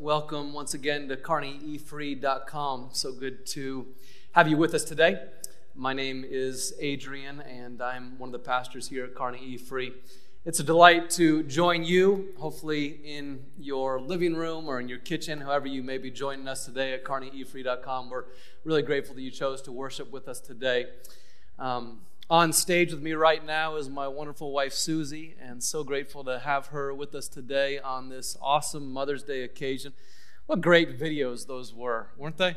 welcome once again to kearneyefree.com. So good to have you with us today. My name is Adrian, and I'm one of the pastors here at Kearney E Free. It's a delight to join you, hopefully in your living room or in your kitchen, however you may be joining us today at kearneyefree.com. We're really grateful that you chose to worship with us today. Um, on stage with me right now is my wonderful wife, Susie, and so grateful to have her with us today on this awesome Mother's Day occasion. What great videos those were, weren't they?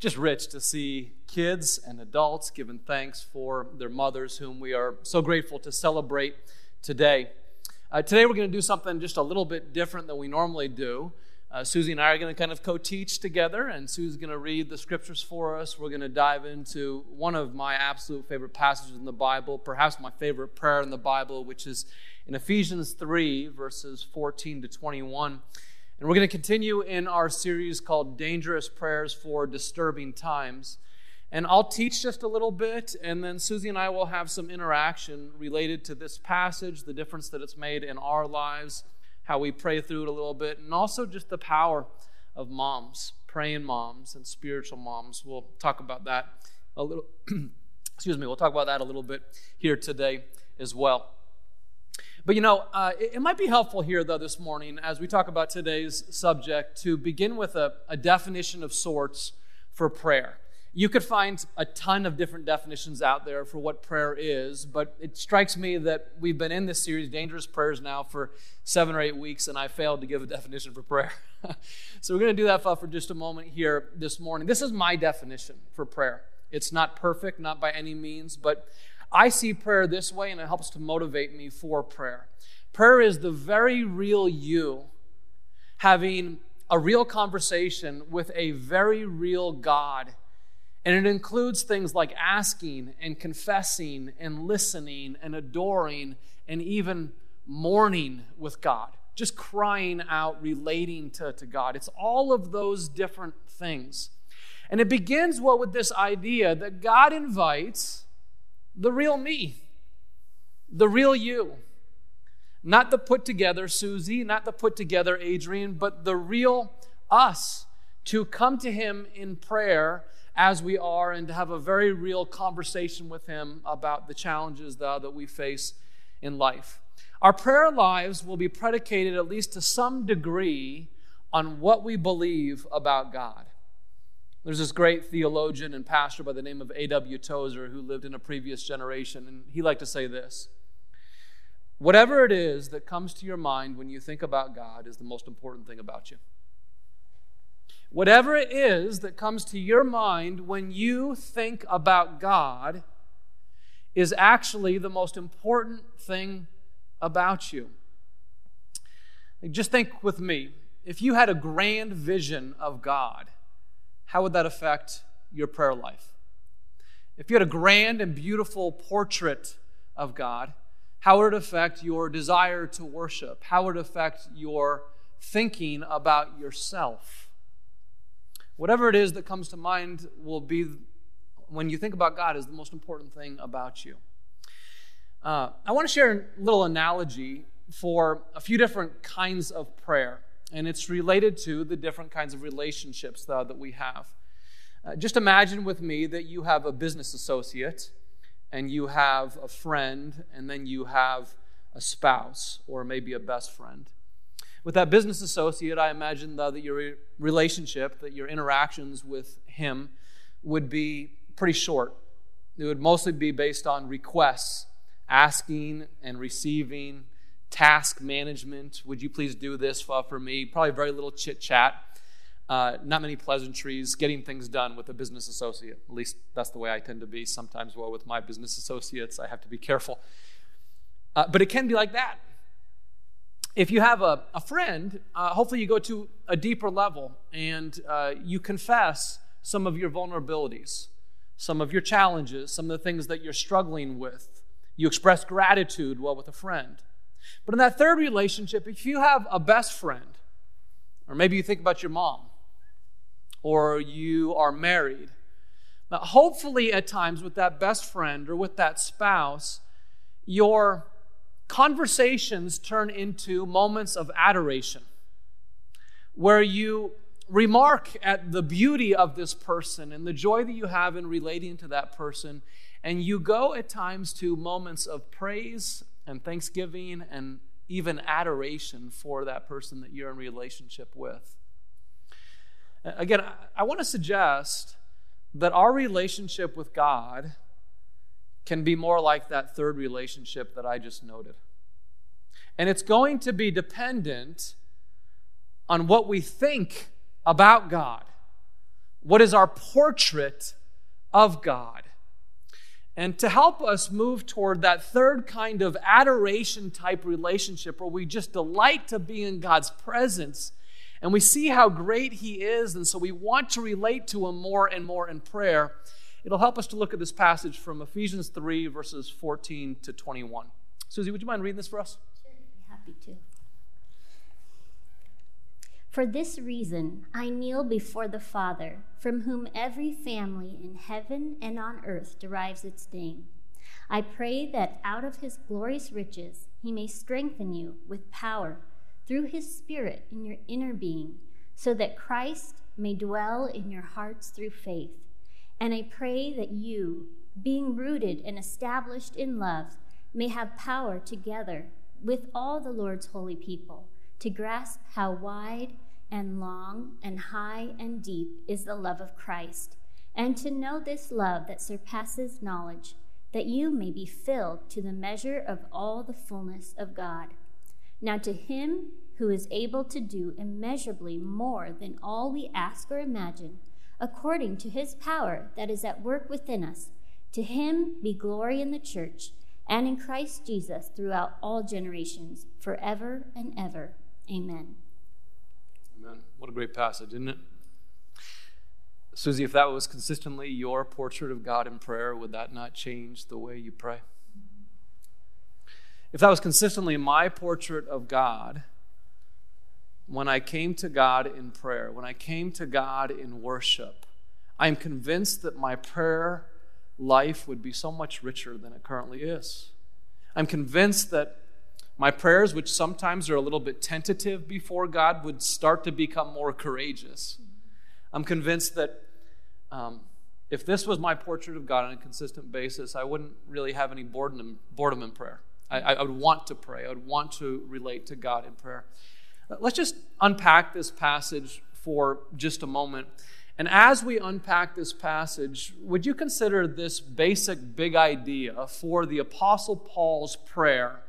Just rich to see kids and adults giving thanks for their mothers, whom we are so grateful to celebrate today. Uh, today, we're going to do something just a little bit different than we normally do. Uh, Susie and I are going to kind of co teach together, and Susie's going to read the scriptures for us. We're going to dive into one of my absolute favorite passages in the Bible, perhaps my favorite prayer in the Bible, which is in Ephesians 3, verses 14 to 21. And we're going to continue in our series called Dangerous Prayers for Disturbing Times. And I'll teach just a little bit, and then Susie and I will have some interaction related to this passage, the difference that it's made in our lives how we pray through it a little bit, and also just the power of moms, praying moms and spiritual moms. We'll talk about that a little. excuse me. We'll talk about that a little bit here today as well. But you know, uh, it, it, might be helpful here, though, this morning as we talk about today's subject to begin with a, a definition of sorts for prayer. You could find a ton of different definitions out there for what prayer is, but it strikes me that we've been in this series, Dangerous Prayers, now for seven or eight weeks, and I failed to give a definition for prayer. so we're going to do that for just a moment here this morning. This is my definition for prayer. It's not perfect, not by any means, but I see prayer this way, and it helps to motivate me for prayer. Prayer is the very real you having a real conversation with a very real God and it includes things like asking and confessing and listening and adoring and even mourning with God, just crying out, relating to, to God. It's all of those different things. And it begins well with this idea that God invites the real me, the real you. Not the put together Susie, not the put together Adrian, but the real us to come to Him in prayer as we are and to have a very real conversation with Him about the challenges that, that we face in life. Our prayer lives will be predicated, at least to some degree, on what we believe about God. There's this great theologian and pastor by the name of A.W. Tozer who lived in a previous generation, and he liked to say this Whatever it is that comes to your mind when you think about God is the most important thing about you. Whatever it is that comes to your mind when you think about God is actually the most important thing about you. Just think with me if you had a grand vision of God, how would that affect your prayer life? If you had a grand and beautiful portrait of God, how would it affect your desire to worship? How would it affect your thinking about yourself? Whatever it is that comes to mind will be, when you think about God, is the most important thing about you. Uh, I want to share a little analogy for a few different kinds of prayer, and it's related to the different kinds of relationships uh, that we have. Uh, just imagine with me that you have a business associate, and you have a friend, and then you have a spouse, or maybe a best friend. With that business associate, I imagine though, that your relationship, that your interactions with him would be pretty short. It would mostly be based on requests, asking and receiving, task management. Would you please do this for me? Probably very little chit chat. Uh, not many pleasantries, getting things done with a business associate. At least that's the way I tend to be sometimes. Well, with my business associates, I have to be careful. Uh, but it can be like that if you have a, a friend, uh, hopefully you go to a deeper level and uh, you confess some of your vulnerabilities, some of your challenges, some of the things that you're struggling with. You express gratitude well with a friend. But in that third relationship, if you have a best friend, or maybe you think about your mom, or you are married, now hopefully at times with that best friend or with that spouse, your conversations turn into moments of adoration where you remark at the beauty of this person and the joy that you have in relating to that person. And you go at times to moments of praise and thanksgiving and even adoration for that person that you're in relationship with. Again, I want to suggest that our relationship with God can be more like that third relationship that I just noted. And it's going to be dependent on what we think about God. What is our portrait of God? And to help us move toward that third kind of adoration type relationship where we just delight to be in God's presence and we see how great He is, and so we want to relate to Him more and more in prayer, it'll help us to look at this passage from Ephesians 3, verses 14 to 21. Susie, would you mind reading this for us? Sure, be happy to. For this reason, I kneel before the Father, from whom every family in heaven and on earth derives its name. I pray that out of his glorious riches he may strengthen you with power through his Spirit in your inner being, so that Christ may dwell in your hearts through faith. And I pray that you, being rooted and established in love, may have power together with all the Lord's holy people to grasp how wide and long and high and deep is the love of Christ, and to know this love that surpasses knowledge, that you may be filled to the measure of all the fullness of God. Now, to him who is able to do immeasurably more than all we ask or imagine, according to his power that is at work within us, to him be glory in the church and in Christ Jesus throughout all generations, forever and ever. Amen. Amen. What a great passage, isn't it? Susie, if that was consistently your portrait of God in prayer, would that not change the way you pray? If that was consistently my portrait of God, when I came to God in prayer, when I came to God in worship, I am convinced that my prayer life would be so much richer than it currently is. I'm convinced that my prayers, which sometimes are a little bit tentative before God, would start to become more courageous. I'm convinced that um, if this was my portrait of God on a consistent basis, I wouldn't really have any boredom, boredom in prayer. I, I would want to pray, I would want to relate to God in prayer. Let's just unpack this passage for just a moment. And as we unpack this passage, would you consider this basic big idea for the Apostle Paul's prayer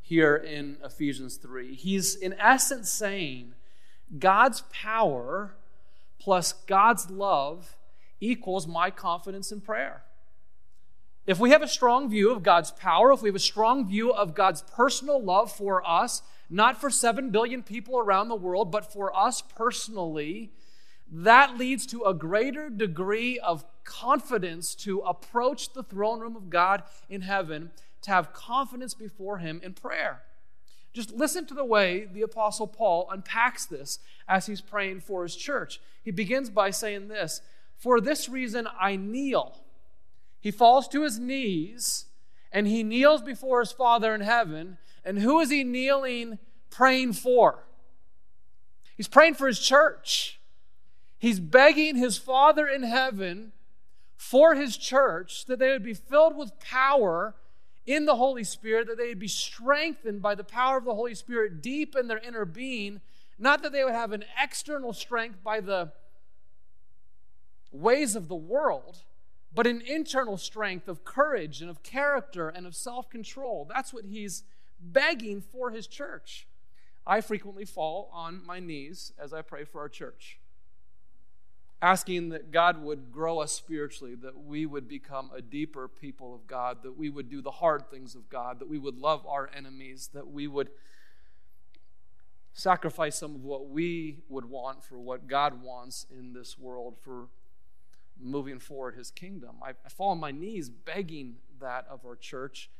here in Ephesians 3? He's in essence saying God's power plus God's love equals my confidence in prayer. If we have a strong view of God's power, if we have a strong view of God's personal love for us, not for 7 billion people around the world, but for us personally, that leads to a greater degree of confidence to approach the throne room of God in heaven, to have confidence before Him in prayer. Just listen to the way the Apostle Paul unpacks this as he's praying for his church. He begins by saying this For this reason I kneel. He falls to his knees and he kneels before his Father in heaven. And who is he kneeling, praying for? He's praying for his church. He's begging his Father in heaven for his church that they would be filled with power in the Holy Spirit, that they would be strengthened by the power of the Holy Spirit deep in their inner being, not that they would have an external strength by the ways of the world, but an internal strength of courage and of character and of self control. That's what he's begging for his church. I frequently fall on my knees as I pray for our church, asking that God would grow us spiritually, that we would become a deeper people of God, that we would do the hard things of God, that we would love our enemies, that we would sacrifice some of what we would want for what God wants in this world, for moving forward his kingdom. I, fall on my knees begging that of our church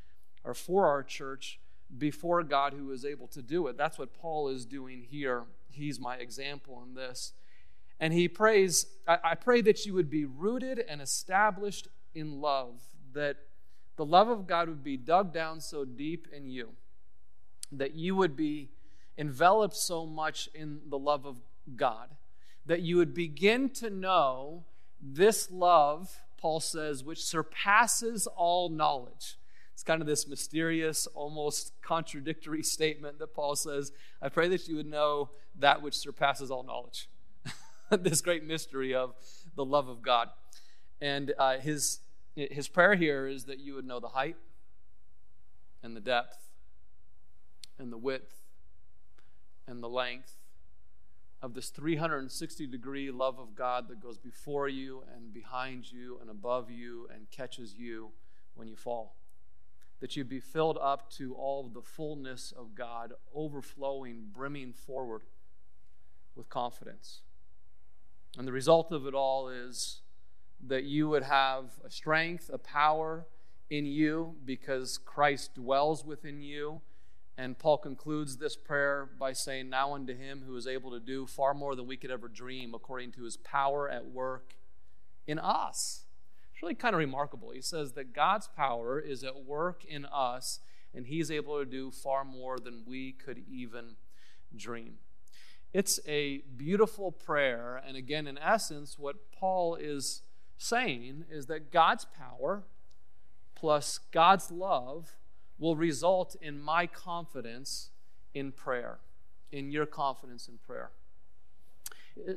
or for our church before God who is able to do it. That's what Paul is doing here. He's my example in this. And he prays, I, I pray that you would be rooted and established in love, that the love of God would be dug down so deep in you, that you would be enveloped so much in the love of God that you would begin to know this love, Paul says, which surpasses all knowledge. It's kind of this mysterious, almost contradictory statement that Paul says, I pray that you would know that which surpasses all knowledge. this great mystery of the love of God. And uh, his, his prayer here is that you would know the height and the depth and the width and the length of this 360 degree love of God that goes before you and behind you and above you and catches you when you fall. That you be filled up to all the fullness of God, overflowing, brimming forward with confidence. And the result of it all is that you would have a strength, a power in you because Christ dwells within you and Paul concludes this prayer by saying, Now unto him who is able to do far more than we could ever dream, according to his power at work in us. It's really kind of remarkable. He says that God's power is at work in us, and he's able to do far more than we could even dream. It's a beautiful prayer, and again, in essence, what Paul is saying is that God's power plus God's love will result in my confidence in prayer, in your confidence in prayer.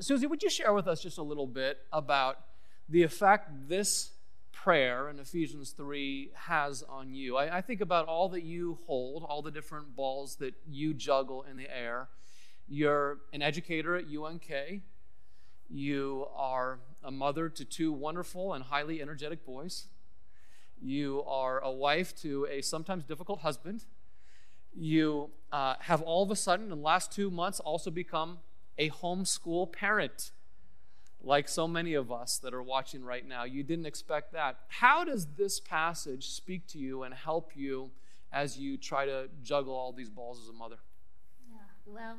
Susie, would you share with us just a little bit about the effect this prayer in Ephesians 3 has on you? I, I, think about all that you hold, all the different balls that you juggle in the air. You're an educator at UNK. You are a mother to two wonderful and highly energetic boys. You are a wife to a sometimes difficult husband. You uh, have all of a sudden, in the last two months, also become a homeschool parent, like so many of us that are watching right now. You didn't expect that. How does this passage speak to you and help you as you try to juggle all these balls as a mother? Yeah, well,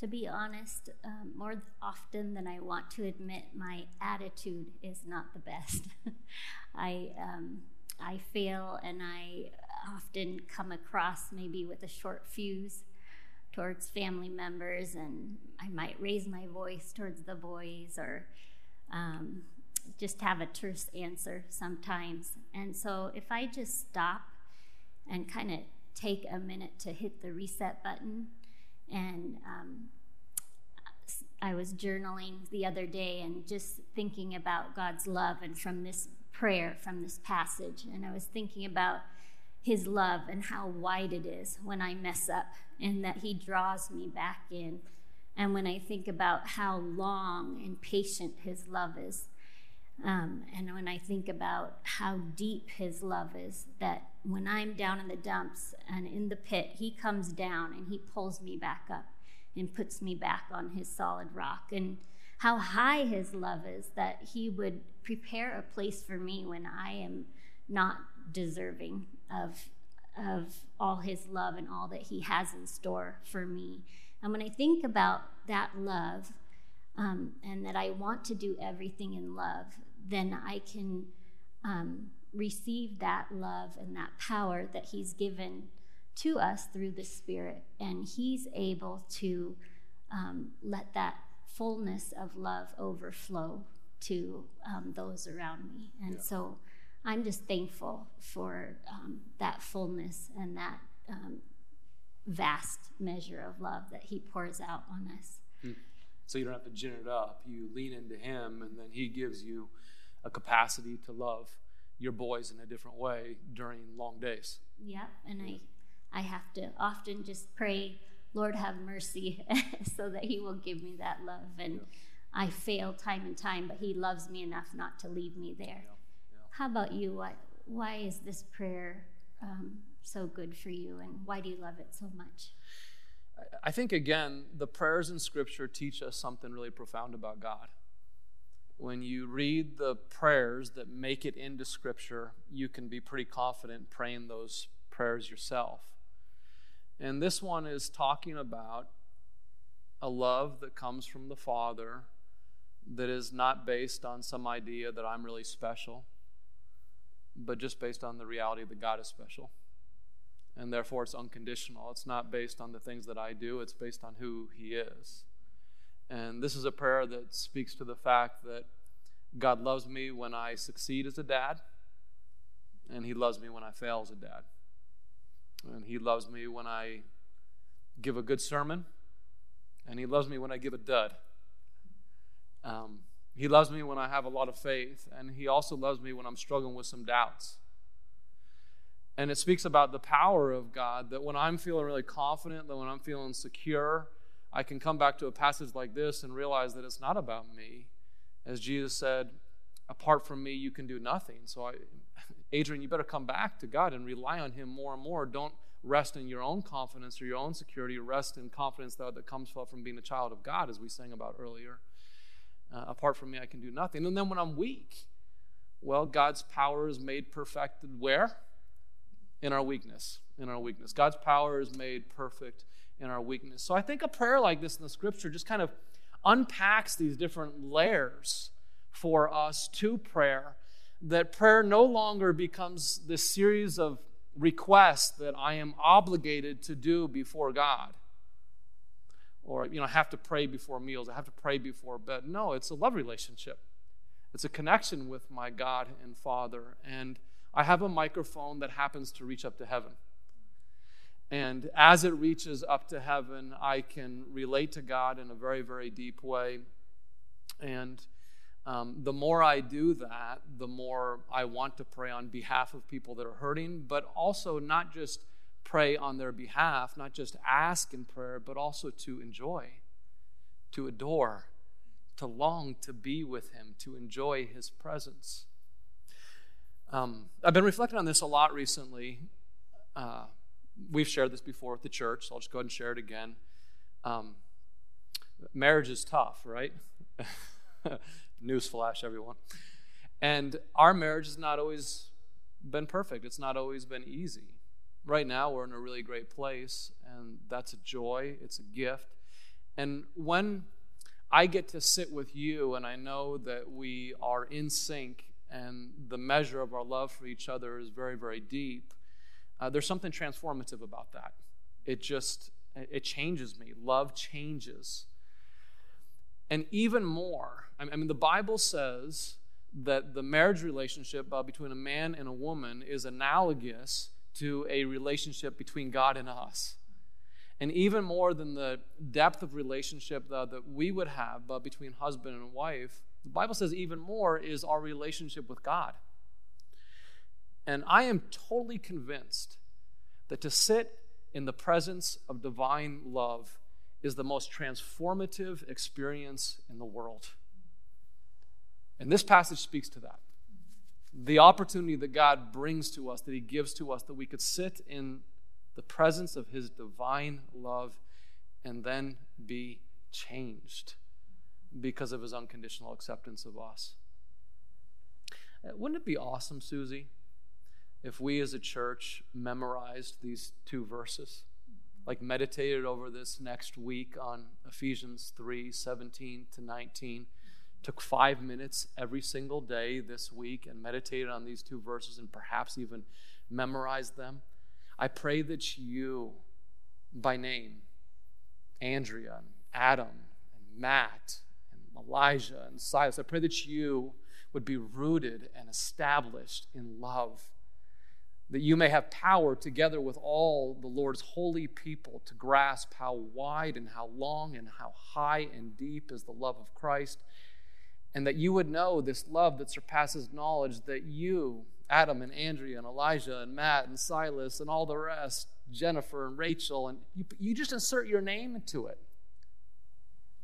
to be honest, um, more often than I want to admit, my attitude is not the best. I um, I fail, and I often come across maybe with a short fuse towards family members, and I might raise my voice towards the boys or um, just have a terse answer sometimes. And so if I just stop and kind of take a minute to hit the reset button and um, I was journaling the other day and just thinking about God's love and from this prayer, from this passage, and I was thinking about His love and how wide it is when I mess up and that He draws me back in. And when I think about how long and patient His love is, um, and when I think about how deep His love is, that when I'm down in the dumps and in the pit, He comes down and He pulls me back up and puts me back on His solid rock. And how high His love is that He would prepare a place for me when I am not deserving of, of all His love and all that He has in store for me. And when I think about that love, um, and that I want to do everything in love, then I can um, receive that love and that power that He's given to us through the Spirit. And He's able to um, let that fullness of love overflow to um, those around me. And yeah. so I'm just thankful for um, that fullness and that um, vast measure of love that He pours out on us. Hmm. So you don't have to gin it up. You lean into Him, and then He gives you a capacity to love your boys in a different way during long days. Yeah, and I, I have to often just pray, Lord, have mercy, so that He will give me that love. And yeah. I fail time and time, but He loves me enough not to leave me there. Yeah. How about you? Why, why is this prayer um, so good for you, and why do you love it so much? I think, again, the prayers in Scripture teach us something really profound about God. When you read the prayers that make it into Scripture, you can be pretty confident praying those prayers yourself. And this one is talking about a love that comes from the Father that is not based on some idea that I'm really special, but just based on the reality that God is special and therefore it's unconditional. It's not based on the things that I do, it's based on who He is. And this is a prayer that speaks to the fact that God loves me when I succeed as a dad, and He loves me when I fail as a dad. And He loves me when I give a good sermon, and He loves me when I give a dud. Um, he loves me when I have a lot of faith, and He also loves me when I'm struggling with some doubts. And it speaks about the power of God that when I'm feeling really confident, that when I'm feeling secure, I can come back to a passage like this and realize that it's not about me. As Jesus said, apart from me, you can do nothing. So, I, Adrian, you better come back to God and rely on Him more and more. Don't rest in your own confidence or your own security. Rest in confidence that, that comes from being a child of God, as we sang about earlier. Uh, apart from me, I can do nothing. And then when I'm weak, well, God's power is made perfected where? In our weakness. In our weakness. God's power is made perfect in our weakness. So I think a prayer like this in the scripture just kind of unpacks these different layers for us to prayer. That prayer no longer becomes this series of requests that I am obligated to do before God or you know, I have to pray before meals, I have to pray before bed. No, it's a love relationship. It's a connection with my God and Father. And I have a microphone that happens to reach up to heaven. And as it reaches up to heaven, I can relate to God in a very, very deep way. And um, the more I do that, the more I want to pray on behalf of people that are hurting, but also not just pray on their behalf, not just ask in prayer, but also to enjoy, to adore, to long to be with Him, to enjoy His presence. Um, I've been reflecting on this a lot recently. Uh, we've shared this before with the church, so I'll just go ahead and share it again. Um, marriage is tough, right? Newsflash, everyone. And our marriage has not always been perfect, it's not always been easy right now we're in a really great place, and that's a joy, it's a gift. And when I get to sit with you and I know that we are in sync and the measure of our love for each other is very, very deep, uh, there's something transformative about that. It just, it changes me. Love changes. And even more, I mean, the Bible says that the marriage relationship uh, between a man and a woman is analogous to a relationship between God and us. And even more than the depth of relationship uh, that we would have between husband and wife, the Bible says even more is our relationship with God. And I am totally convinced that to sit in the presence of divine love is the most transformative experience in the world. And this passage speaks to that the opportunity that God brings to us, that He gives to us, that we could sit in the presence of His divine love and then be changed because of His unconditional acceptance of us. Uh, wouldn't it be awesome, Susie, if we as a church memorized these two verses? Like meditated over this next week on Ephesians 3 17 to 19 took five minutes every single day this week and meditated on these two verses and perhaps even memorized them. I pray that you, by name, Andrea and Adam and Matt and Elijah and Silas, I pray that you would be rooted and established in love. That you may have power together with all the Lord's holy people to grasp how wide and how long and how high and deep is the love of Christ and that you would know this love that surpasses knowledge that you, Adam and Andrea and Elijah and Matt and Silas and all the rest, Jennifer and Rachel, and you, you just insert your name into it.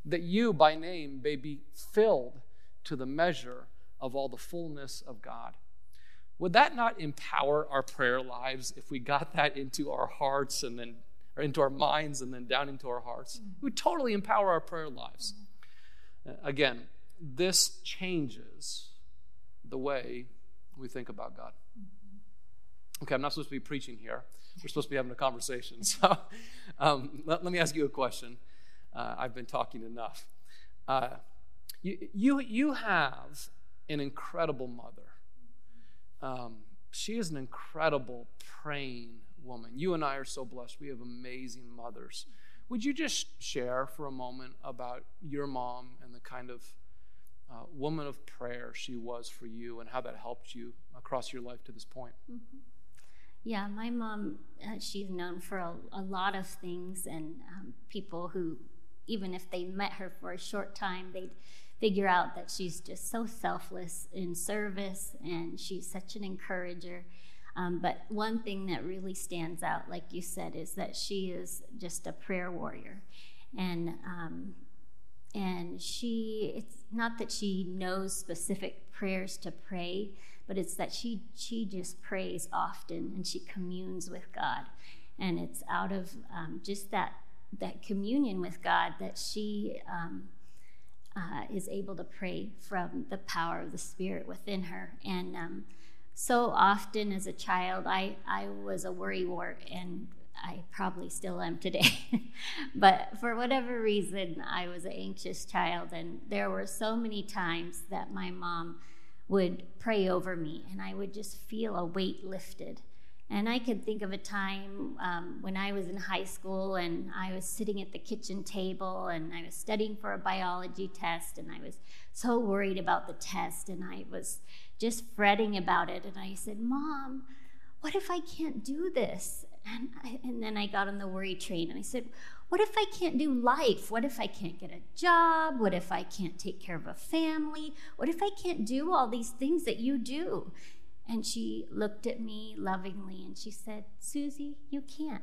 That you, by name, may be filled to the measure of all the fullness of God. Would that not empower our prayer lives if we got that into our hearts and then, or into our minds and then down into our hearts? It would totally empower our prayer lives. Uh, again, this changes the way we think about God. Okay, I'm not supposed to be preaching here. We're supposed to be having a conversation. So um, let, let, me ask you a question. Uh, I've been talking enough. Uh, you, you, you have an incredible mother. Um, she is an incredible praying woman. You and I are so blessed. We have amazing mothers. Would you just share for a moment about your mom and the kind of uh, woman of prayer she was for you and how that helped you across your life to this point? Mm-hmm. Yeah, my mom, uh, she's known for a, a, lot of things, and um, people who, even if they met her for a short time, they'd figure out that she's just so selfless in service and she's such an encourager. Um, but one thing that really stands out, like you said, is that she is just a prayer warrior. And um, and she it's not that she knows specific prayers to pray but it's that she she just prays often and she communes with god and it's out of um, just that that communion with god that she um, uh, is able to pray from the power of the Spirit within her. And um, so often as a child, I, I was a worrywart, and I probably still am today. but for whatever reason, I was an anxious child, and there were so many times that my mom would pray over me, and I would just feel a weight lifted. And I can think of a time um, when I was in high school and I was sitting at the kitchen table and I was studying for a biology test and I was so worried about the test and I was just fretting about it. And I said, Mom, what if I can't do this? And, I, and then I got on the worry train and I said, What if I can't do life? What if I can't get a job? What if I can't take care of a family? What if I can't do all these things that you do? And she looked at me lovingly and she said, Susie, you can't.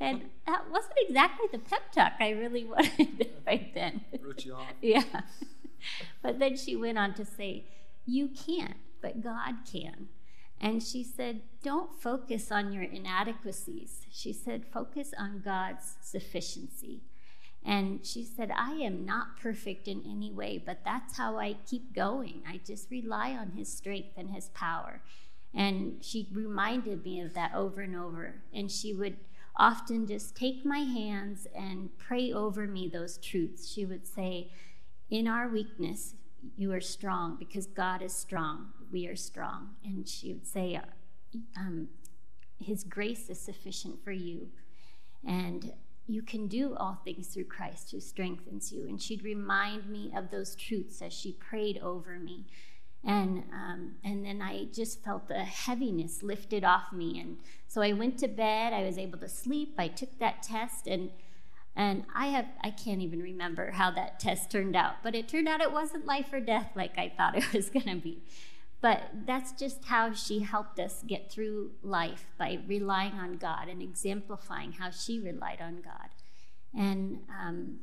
And that wasn't exactly the pep talk I really wanted right then. Wrote you off. Yeah. But then she went on to say, You can't, but God can. And she said, Don't focus on your inadequacies. She said, Focus on God's sufficiency. And she said, I am not perfect in any way, but that's how I keep going. I just rely on His strength and His power. And she reminded me of that over and over. And she would often just take my hands and pray over me those truths. She would say, In our weakness, you are strong because God is strong. We are strong. And she would say, um, His grace is sufficient for you. And you can do all things through Christ who strengthens you. And she'd remind me of those truths as she prayed over me. And, um, and then I just felt the heaviness lifted off me. And so I went to bed. I was able to sleep. I took that test. And, and I, have, I can't even remember how that test turned out. But it turned out it wasn't life or death like I thought it was going to be. But that's just how she helped us get through life by relying on God and exemplifying how she relied on God. And, um,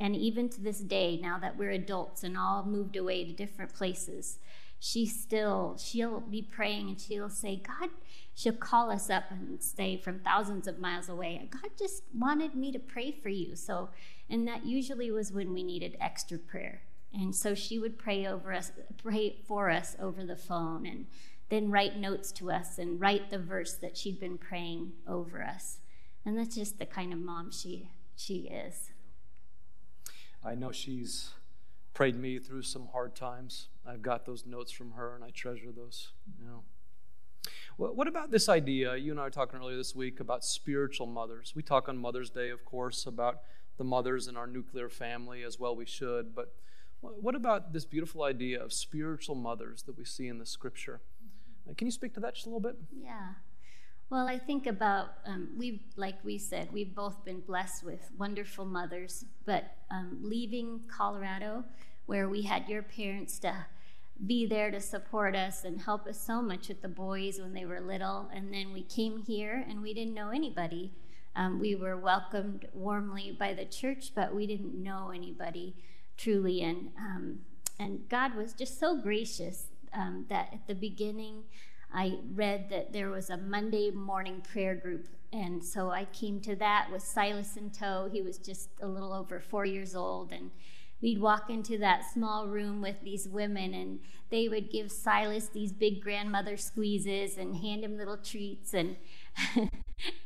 and even to this day, now that we're adults and all moved away to different places, she still, she'll be praying and she'll say, God, she'll call us up and say from thousands of miles away, God just wanted me to pray for you. So, and that usually was when we needed extra prayer. And so she would pray over us, pray for us over the phone, and then write notes to us and write the verse that she'd been praying over us. And that's just the kind of mom she she is. I know she's prayed me through some hard times. I've got those notes from her, and I treasure those. You know. What about this idea? You and I were talking earlier this week about spiritual mothers. We talk on Mother's Day, of course, about the mothers in our nuclear family as well. We should, but what about this beautiful idea of spiritual mothers that we see in the scripture? Uh, can you speak to that just a little bit? Yeah. Well, I think about um, we, like we said, we've both been blessed with wonderful mothers. But um, leaving Colorado, where we had your parents to be there to support us and help us so much with the boys when they were little, and then we came here and we didn't know anybody. Um, we were welcomed warmly by the church, but we didn't know anybody truly. And, um, and God was just so gracious um, that at the beginning, I read that there was a Monday morning prayer group. And so I came to that with Silas in tow. He was just a little over four years old. And we'd walk into that small room with these women, and they would give Silas these big grandmother squeezes and hand him little treats. And,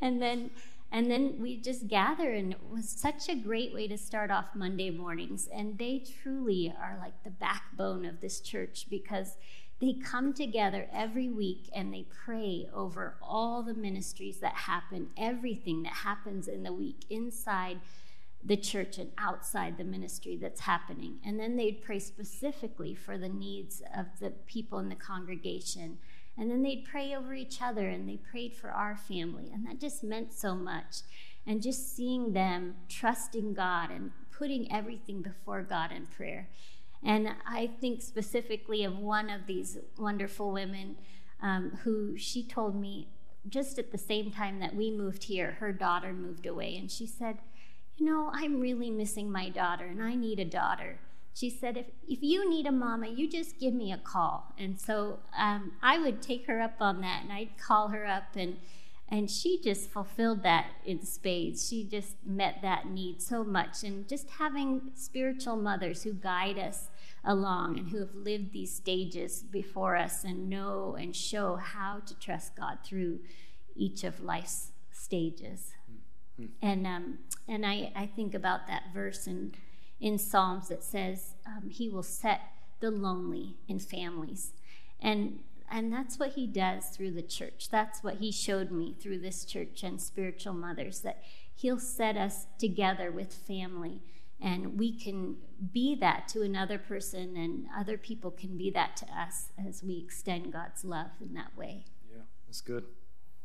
and then and then we just gather, and it was such a great way to start off Monday mornings. And they truly are like the backbone of this church because they come together every week and they pray over all the ministries that happen, everything that happens in the week inside the church and outside the ministry that's happening. And then they'd pray specifically for the needs of the people in the congregation. And then they'd pray over each other and they prayed for our family. And that just meant so much. And just seeing them trusting God and putting everything before God in prayer. And I think specifically of one of these wonderful women um, who she told me just at the same time that we moved here, her daughter moved away. And she said, You know, I'm really missing my daughter and I need a daughter. She said, If, if you need a mama, you just give me a call. And so um, I would take her up on that and I'd call her up and and she just fulfilled that in spades. She just met that need so much. And just having spiritual mothers who guide us along and who have lived these stages before us and know and show how to trust God through each of life's stages. Mm-hmm. And um, and I, I think about that verse in in Psalms that says um, He will set the lonely in families, and and that's what He does through the church. That's what He showed me through this church and spiritual mothers that He'll set us together with family and we can be that to another person and other people can be that to us as we extend god's love in that way. Yeah that's good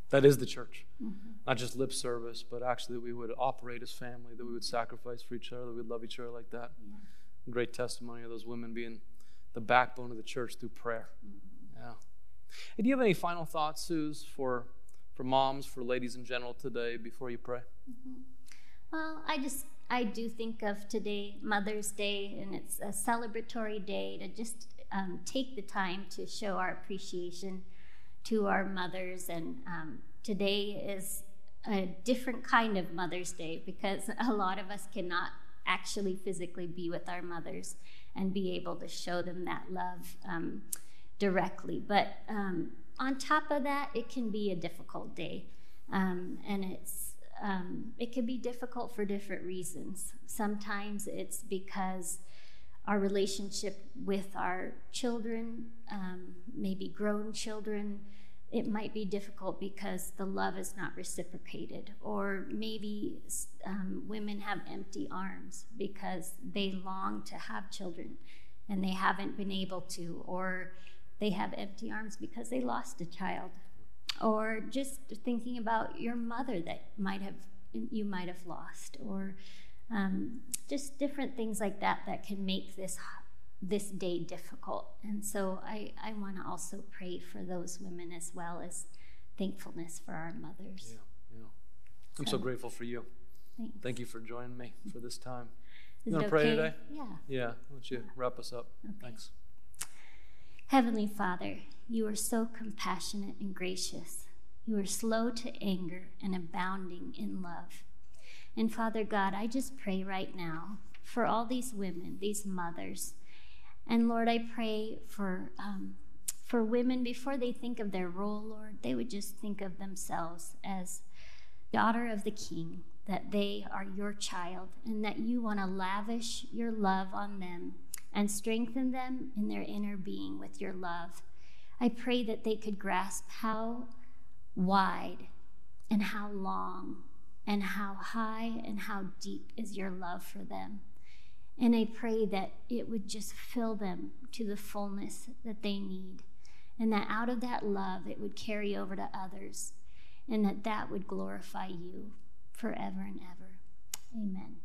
that is the church mm-hmm. not just lip service but actually that we would operate as family that we would sacrifice for each other that we'd love each other like that yeah. great testimony of those women being the backbone of the church through prayer mm-hmm. yeah and do you have any final thoughts Suze for for moms for ladies in general today before you pray mm-hmm. well i just I do think of today, Mother's Day, and it's a celebratory day to just um, take the time to show our appreciation to our mothers. And um, today is a different kind of Mother's Day because a lot of us cannot actually physically be with our mothers and be able to show them that love um, directly. But um, on top of that, it can be a difficult day. Um, and it's um, it can be difficult for different reasons. Sometimes it's because our relationship with our children, um, maybe grown children, it might be difficult because the love is not reciprocated. Or maybe um, women have empty arms because they long to have children and they haven't been able to. Or they have empty arms because they lost a child or just thinking about your mother that might have you might have lost or um, just different things like that that can make this this day difficult. And so i, I want to also pray for those women as well as thankfulness for our mothers. Yeah, yeah. i'm so, so grateful for you. thanks. thank you for joining me for this time. Is you want to pray today? Yeah. Yeah why don't you wrap us up? Okay. thanks. Heavenly father you are so compassionate and gracious. You are slow to anger and abounding in love. And Father God, I just pray right now for all these women, these mothers. And Lord, I pray for, um, for women before they think of their role, Lord, they would just think of themselves as daughter of the King, that they are your child, and that you want to lavish your love on them and strengthen them in their inner being with your love. I pray that they could grasp how wide and how long and how high and how deep is your love for them. And I pray that it would just fill them to the fullness that they need. And that out of that love, it would carry over to others. And that that would glorify you forever and ever. Amen.